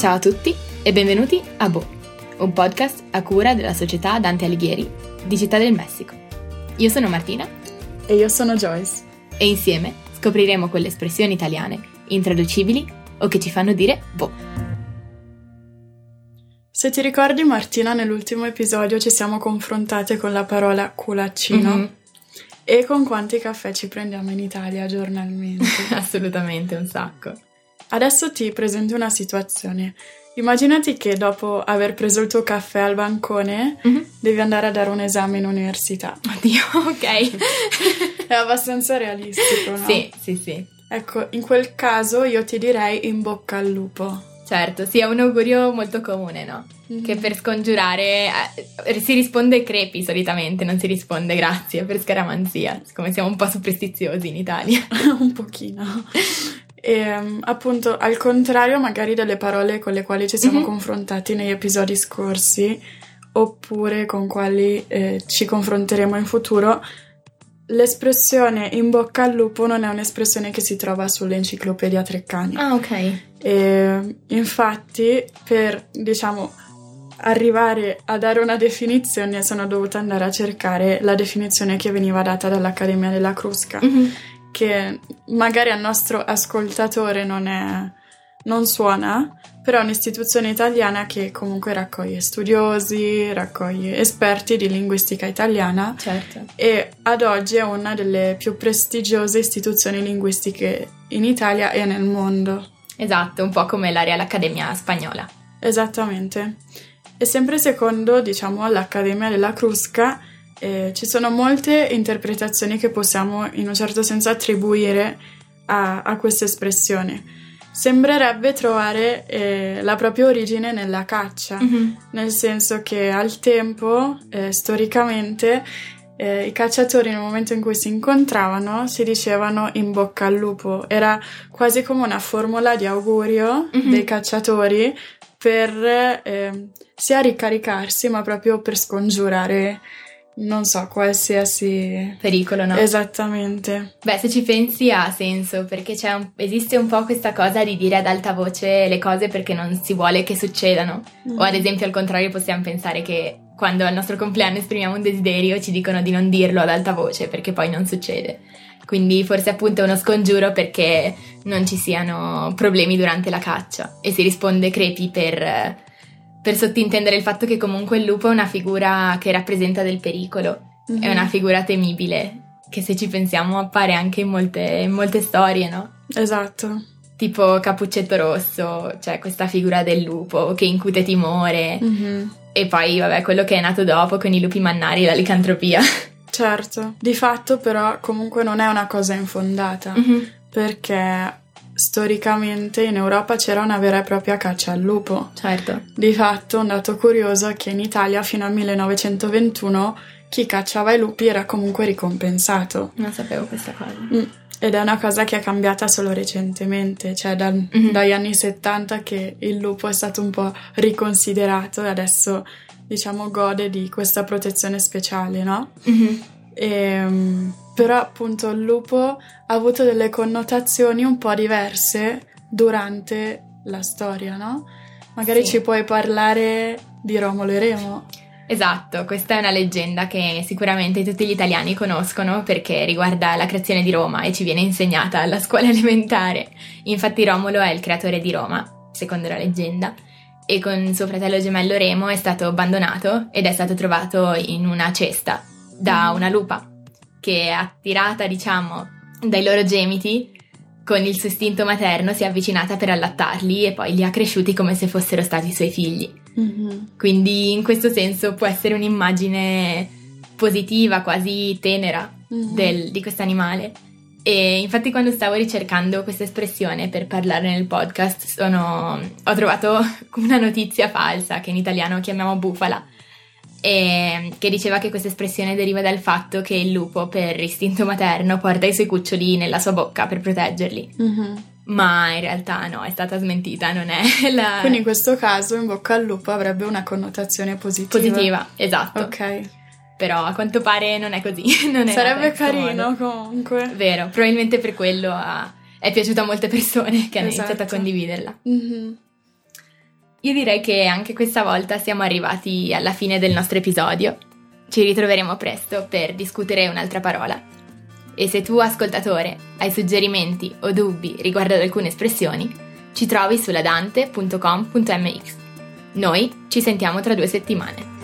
Ciao a tutti e benvenuti a Bo, un podcast a cura della società Dante Alighieri di Città del Messico. Io sono Martina E io sono Joyce. e insieme scopriremo quelle espressioni italiane intraducibili o che ci fanno dire Bo. Se ti ricordi, Martina, nell'ultimo episodio ci siamo confrontate con la parola culaccino Mhm. e con quanti caffè ci prendiamo in Italia giornalmente. Assolutamente un sacco. Adesso ti presento una situazione. Immaginati che dopo aver preso il tuo caffè al bancone devi andare a dare un esame in università. Oddio, ok. È abbastanza realistico, no? Sì, sì, sì. Ecco, in quel caso io ti direi in bocca al lupo. Certo, sì, è un augurio molto comune, no? Mhm. Che per scongiurare eh, si risponde crepi solitamente, non si risponde grazie per scaramanzia, siccome siamo un po' superstiziosi in Italia. un pochino. E appunto, al contrario, magari delle parole con le quali ci siamo Mhm. confrontati negli episodi scorsi, oppure con quali eh, ci confronteremo in futuro, l'espressione in bocca al lupo non è un'espressione che si trova sull'enciclopedia Treccani. Ah, ok. E, infatti, per diciamo arrivare a dare una definizione, sono dovuta andare a cercare la definizione che veniva data dall'Accademia della Crusca Mhm. Che magari al nostro ascoltatore non, è, non suona, però è un'istituzione italiana che comunque raccoglie studiosi, raccoglie esperti di linguistica italiana Certo. e ad oggi è una delle più prestigiose istituzioni linguistiche in Italia e nel mondo. Esatto, un po' come la Real Accademia spagnola. Esattamente. E sempre secondo, diciamo, l'Accademia della Crusca, eh, ci sono molte interpretazioni che possiamo in un certo senso attribuire a, a questa espressione. Sembrerebbe trovare eh, la propria origine nella caccia, nel senso che al tempo, eh, storicamente, eh, i cacciatori nel momento in cui si incontravano si dicevano in bocca al lupo. Era quasi come una formula di augurio Mhm. dei cacciatori per eh, sia ricaricarsi, ma proprio per scongiurare, non so, qualsiasi. Pericolo, no? Esattamente. Beh, se ci pensi ha senso, perché c'è un- esiste un po' questa cosa di dire ad alta voce le cose perché non si vuole che succedano. O ad esempio al contrario possiamo pensare che quando al nostro compleanno esprimiamo un desiderio ci dicono di non dirlo ad alta voce perché poi non succede. Quindi forse appunto è uno scongiuro perché non ci siano problemi durante la caccia e si risponde crepi per, per sottintendere il fatto che comunque il lupo è una figura che rappresenta del pericolo, Mhm. è una figura temibile che se ci pensiamo appare anche in molte, in molte storie, no? Esatto. Tipo Cappuccetto Rosso, cioè questa figura del lupo che incute timore. Mhm. E poi, vabbè, quello che è nato dopo con i lupi mannari e la licantropia. Certo. Di fatto, però, comunque non è una cosa infondata. perché storicamente in Europa c'era una vera e propria caccia al lupo. certo. Di fatto, un dato curioso è che in Italia fino al 1921 chi cacciava i lupi era comunque ricompensato. Non sapevo questa cosa. Mm, Ed è una cosa che è cambiata solo recentemente, cioè dal- Mhm. dagli anni 70 che il lupo è stato un po' riconsiderato e adesso diciamo gode di questa protezione speciale, no? Ehm, però appunto il lupo ha avuto delle connotazioni un po' diverse durante la storia, no? Magari Sì. ci puoi parlare di Romolo e Remo. Esatto, questa è una leggenda che sicuramente tutti gli italiani conoscono perché riguarda la creazione di Roma e ci viene insegnata alla scuola elementare. Infatti Romolo è il creatore di Roma, secondo la leggenda, e con suo fratello gemello Remo è stato abbandonato ed è stato trovato in una cesta da una lupa che attirata, diciamo, dai loro gemiti con il suo istinto materno si è avvicinata per allattarli e poi li ha cresciuti come se fossero stati i suoi figli. Mhm. Quindi in questo senso può essere un'immagine positiva, quasi tenera Mhm. del- di questo animale. E infatti quando stavo ricercando questa espressione per parlare nel podcast sono- ho trovato una notizia falsa che in italiano chiamiamo bufala, e che diceva che questa espressione deriva dal fatto che il lupo per istinto materno porta i suoi cuccioli nella sua bocca per proteggerli. Mhm. Ma in realtà no, è stata smentita, non è la Quindi in questo caso in bocca al lupo avrebbe una connotazione positiva. positiva, esatto. Ok. Però a quanto pare non è così. non è Sarebbe carino modo. comunque. Vero, probabilmente per quello ha- è piaciuta a molte persone che hanno iniziato a Esatto. condividerla. Mhm. Io direi che anche questa volta siamo arrivati alla fine del nostro episodio. Ci ritroveremo presto per discutere un'altra parola. E se tu, ascoltatore, hai suggerimenti o dubbi riguardo ad alcune espressioni, ci trovi sulla dante.com.mx. Noi ci sentiamo tra due settimane.